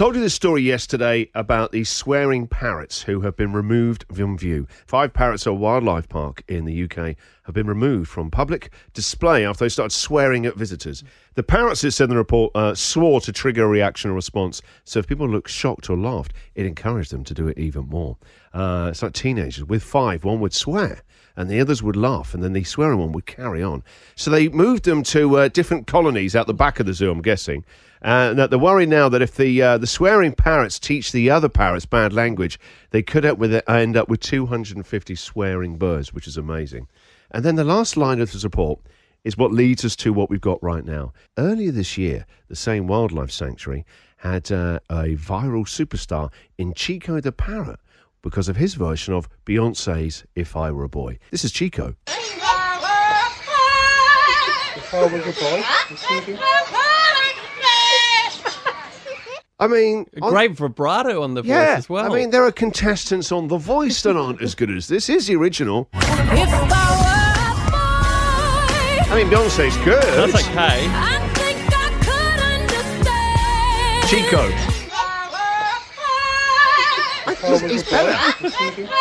told you this story yesterday about these swearing parrots who have been removed from view. Five parrots at a wildlife park in the UK have been removed from public display after they started swearing at visitors. The parrots, it said in the report, uh, swore to trigger a reaction or response. So if people looked shocked or laughed, it encouraged them to do it even more. Uh, it's like teenagers. With five, one would swear and the others would laugh, and then the swearing one would carry on. So they moved them to uh, different colonies out the back of the zoo, I'm guessing. Uh, now they're worried now that if the uh, the swearing parrots teach the other parrots bad language, they could up with it, end up with 250 swearing birds, which is amazing. And then the last line of this report is what leads us to what we've got right now. Earlier this year, the same wildlife sanctuary had uh, a viral superstar in Chico the parrot because of his version of Beyonce's If I Were a Boy. This is Chico. If I was a boy, I mean, on- great vibrato on the yeah, voice as well. I mean, there are contestants on The Voice that aren't as good as this. Is the original. If I were boy, I mean, Beyonce's good. that's okay. I think I could. Chico. If I He's better.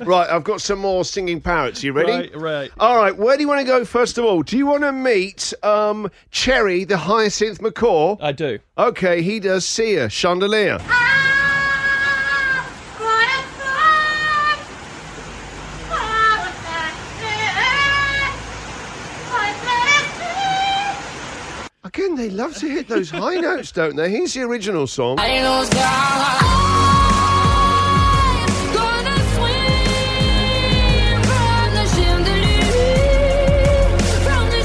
Right, I've got some more singing parrots. You ready? Right, right. All right, where do you want to go first of all? Do you want to meet um, Cherry, the hyacinth macaw? I do. Okay, he does Sia, chandelier. Again, they love to hit those high notes, don't they? Here's the original song. Gonna the chandelier, from the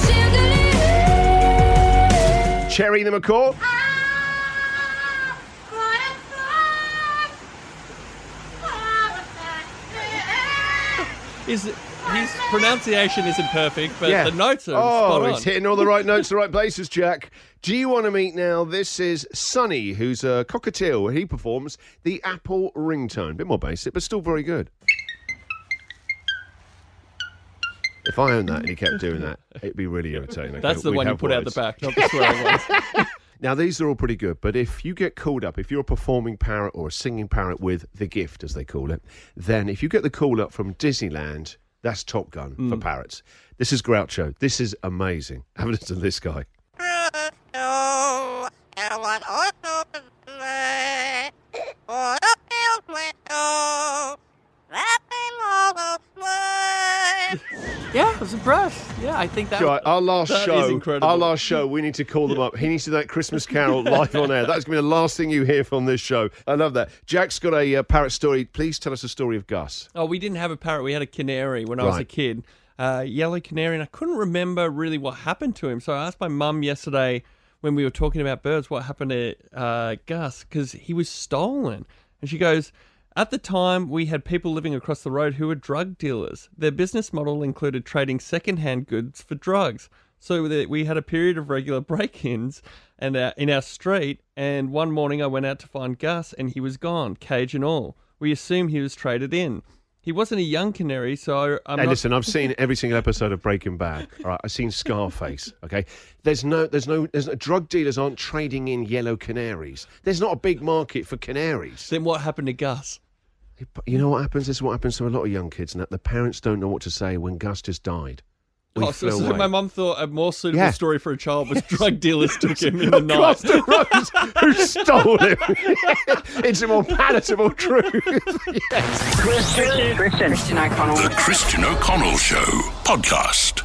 chandelier. Cherry the macaw. His, pronunciation isn't perfect, but Yeah. the notes are Oh, spot on. he's hitting all the right notes, the right places, Jack. Do you want to meet now? This is Sonny, who's a cockatiel. He performs the Apple ringtone. Bit more basic, but still very good. If I owned that and he kept doing that, it'd be really irritating. That's the one you put out the back, not the swearing ones. Now, these are all pretty good, but if you get called up, if you're a performing parrot or a singing parrot with the gift, as they call it, then if you get the call up from Disneyland, that's Top Gun for Mm. parrots. This is Groucho. This is amazing. Have a listen to this guy. yeah, I was impressed. Yeah, I think that. Right, our last that is show. incredible. Our last show. We need to call them up. He needs to do that Christmas Carol live on air. That's going to be the last thing you hear from this show. I love that. Jack's got a uh, parrot story. Please tell us a story of Gus. Oh, we didn't have a parrot. We had a canary when I was a kid. Uh, yellow canary, and I couldn't remember really what happened to him. So I asked my mum yesterday when we were talking about birds what happened to uh, Gus because he was stolen. And she goes, At the time, we had people living across the road who were drug dealers. Their business model included trading secondhand goods for drugs. So we had a period of regular break-ins and uh, in our street. And one morning, I went out to find Gus, and he was gone, cage and all. We assume he was traded in. He wasn't a young canary, so I'm hey, not. listen, I've seen every single episode of Breaking Bad. All right, I've seen Scarface. Okay, there's no, there's no, there's no drug dealers aren't trading in yellow canaries. There's not a big market for canaries. Then what happened to Gus? You know what happens? This is what happens to a lot of young kids, and that the parents don't know what to say when Gus just died. We Oh, so, flew so away. my mum thought a more suitable Yeah. story for a child was drug dealers took him in the night. across the road who stole him. it's a more palatable truth. yes. Christian O'Connell. The Christian O'Connell Show podcast.